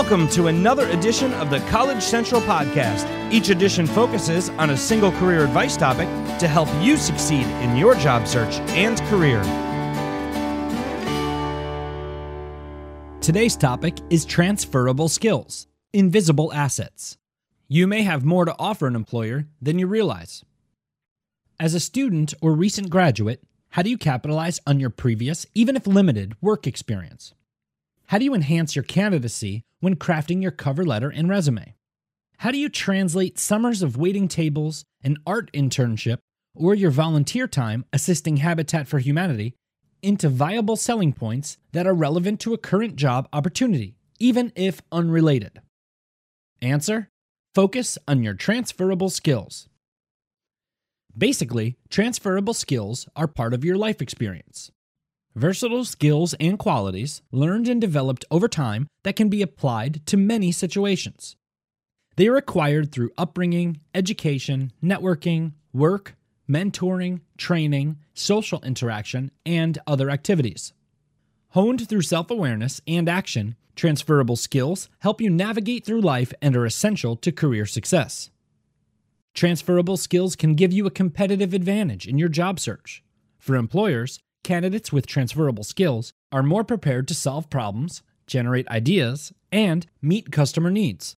Welcome to another edition of the College Central Podcast. Each edition focuses on a single career advice topic to help you succeed in your job search and career. Today's topic is transferable skills, invisible assets. You may have more to offer an employer than you realize. As a student or recent graduate, how do you capitalize on your previous, even if limited, work experience? How do you enhance your candidacy when crafting your cover letter and resume? How do you translate summers of waiting tables, an art internship, or your volunteer time assisting Habitat for Humanity into viable selling points that are relevant to a current job opportunity, even if unrelated? Answer Focus on your transferable skills. Basically, transferable skills are part of your life experience. Versatile skills and qualities learned and developed over time that can be applied to many situations. They are acquired through upbringing, education, networking, work, mentoring, training, social interaction, and other activities. Honed through self awareness and action, transferable skills help you navigate through life and are essential to career success. Transferable skills can give you a competitive advantage in your job search. For employers, candidates with transferable skills are more prepared to solve problems, generate ideas, and meet customer needs.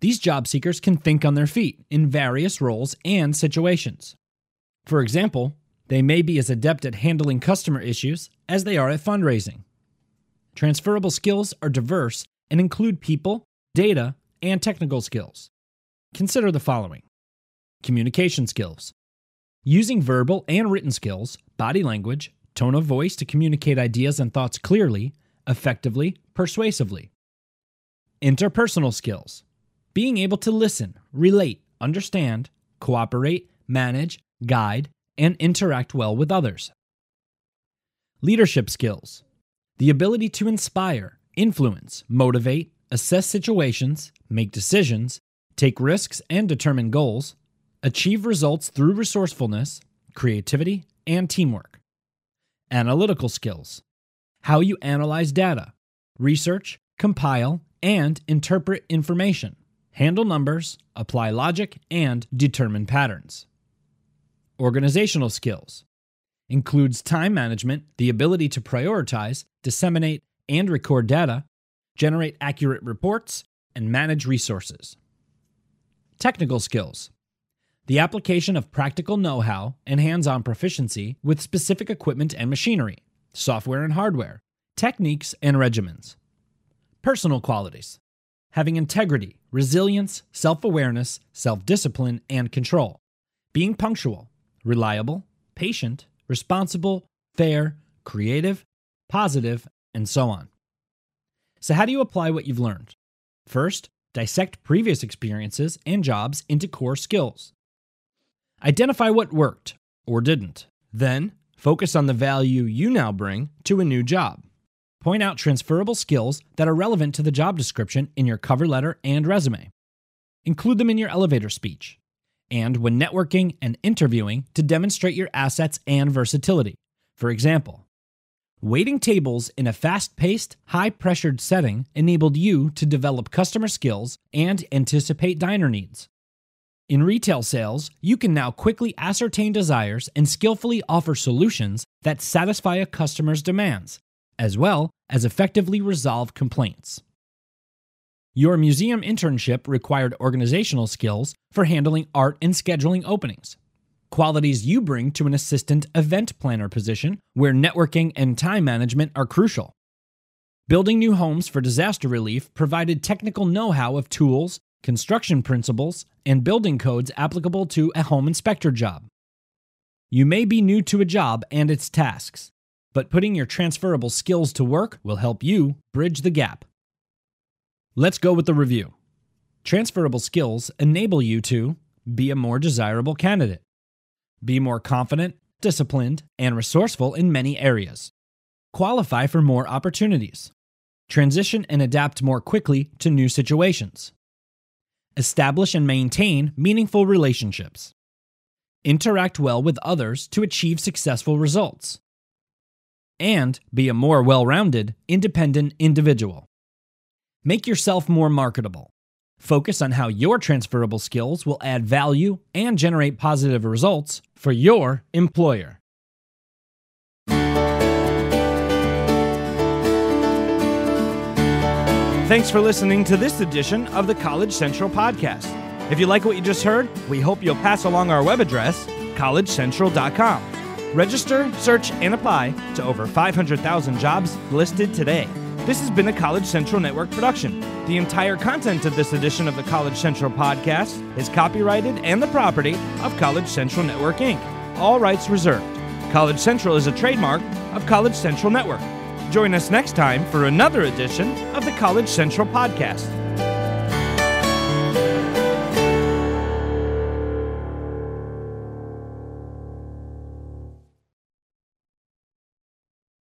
These job seekers can think on their feet in various roles and situations. For example, they may be as adept at handling customer issues as they are at fundraising. Transferable skills are diverse and include people, data, and technical skills. Consider the following communication skills, Using verbal and written skills, body language, tone of voice to communicate ideas and thoughts clearly, effectively, persuasively. Interpersonal skills. Being able to listen, relate, understand, cooperate, manage, guide, and interact well with others. Leadership skills. The ability to inspire, influence, motivate, assess situations, make decisions, take risks, and determine goals, Achieve results through resourcefulness, creativity, and teamwork. Analytical skills. How you analyze data, research, compile, and interpret information, handle numbers, apply logic, and determine patterns. Organizational skills includes time management, the ability to prioritize, disseminate, and record data, generate accurate reports, and manage resources. Technical skills the application of practical know how and hands on proficiency with specific equipment and machinery, software and hardware, techniques and regimens. Personal qualities having integrity, resilience, self awareness, self discipline, and control, being punctual, reliable, patient, responsible, fair, creative, positive, and so on. So, how do you apply what you've learned? First, dissect previous experiences and jobs into core skills. Identify what worked or didn't. Then, focus on the value you now bring to a new job. Point out transferable skills that are relevant to the job description in your cover letter and resume. Include them in your elevator speech. And when networking and interviewing to demonstrate your assets and versatility. For example, waiting tables in a fast paced, high pressured setting enabled you to develop customer skills and anticipate diner needs. In retail sales, you can now quickly ascertain desires and skillfully offer solutions that satisfy a customer's demands, as well as effectively resolve complaints. Your museum internship required organizational skills for handling art and scheduling openings. Qualities you bring to an assistant event planner position where networking and time management are crucial. Building new homes for disaster relief provided technical know how of tools, construction principles, and building codes applicable to a home inspector job. You may be new to a job and its tasks, but putting your transferable skills to work will help you bridge the gap. Let's go with the review. Transferable skills enable you to be a more desirable candidate, be more confident, disciplined, and resourceful in many areas, qualify for more opportunities, transition and adapt more quickly to new situations, establish and maintain meaningful relationships, interact well with others to achieve successful results, and be a more well rounded, independent individual. Make yourself more marketable. Focus on how your transferable skills will add value and generate positive results for your employer. Thanks for listening to this edition of the College Central Podcast. If you like what you just heard, we hope you'll pass along our web address, collegecentral.com. Register, search, and apply to over 500,000 jobs listed today. This has been a College Central Network production. The entire content of this edition of the College Central podcast is copyrighted and the property of College Central Network Inc., all rights reserved. College Central is a trademark of College Central Network. Join us next time for another edition of the College Central podcast.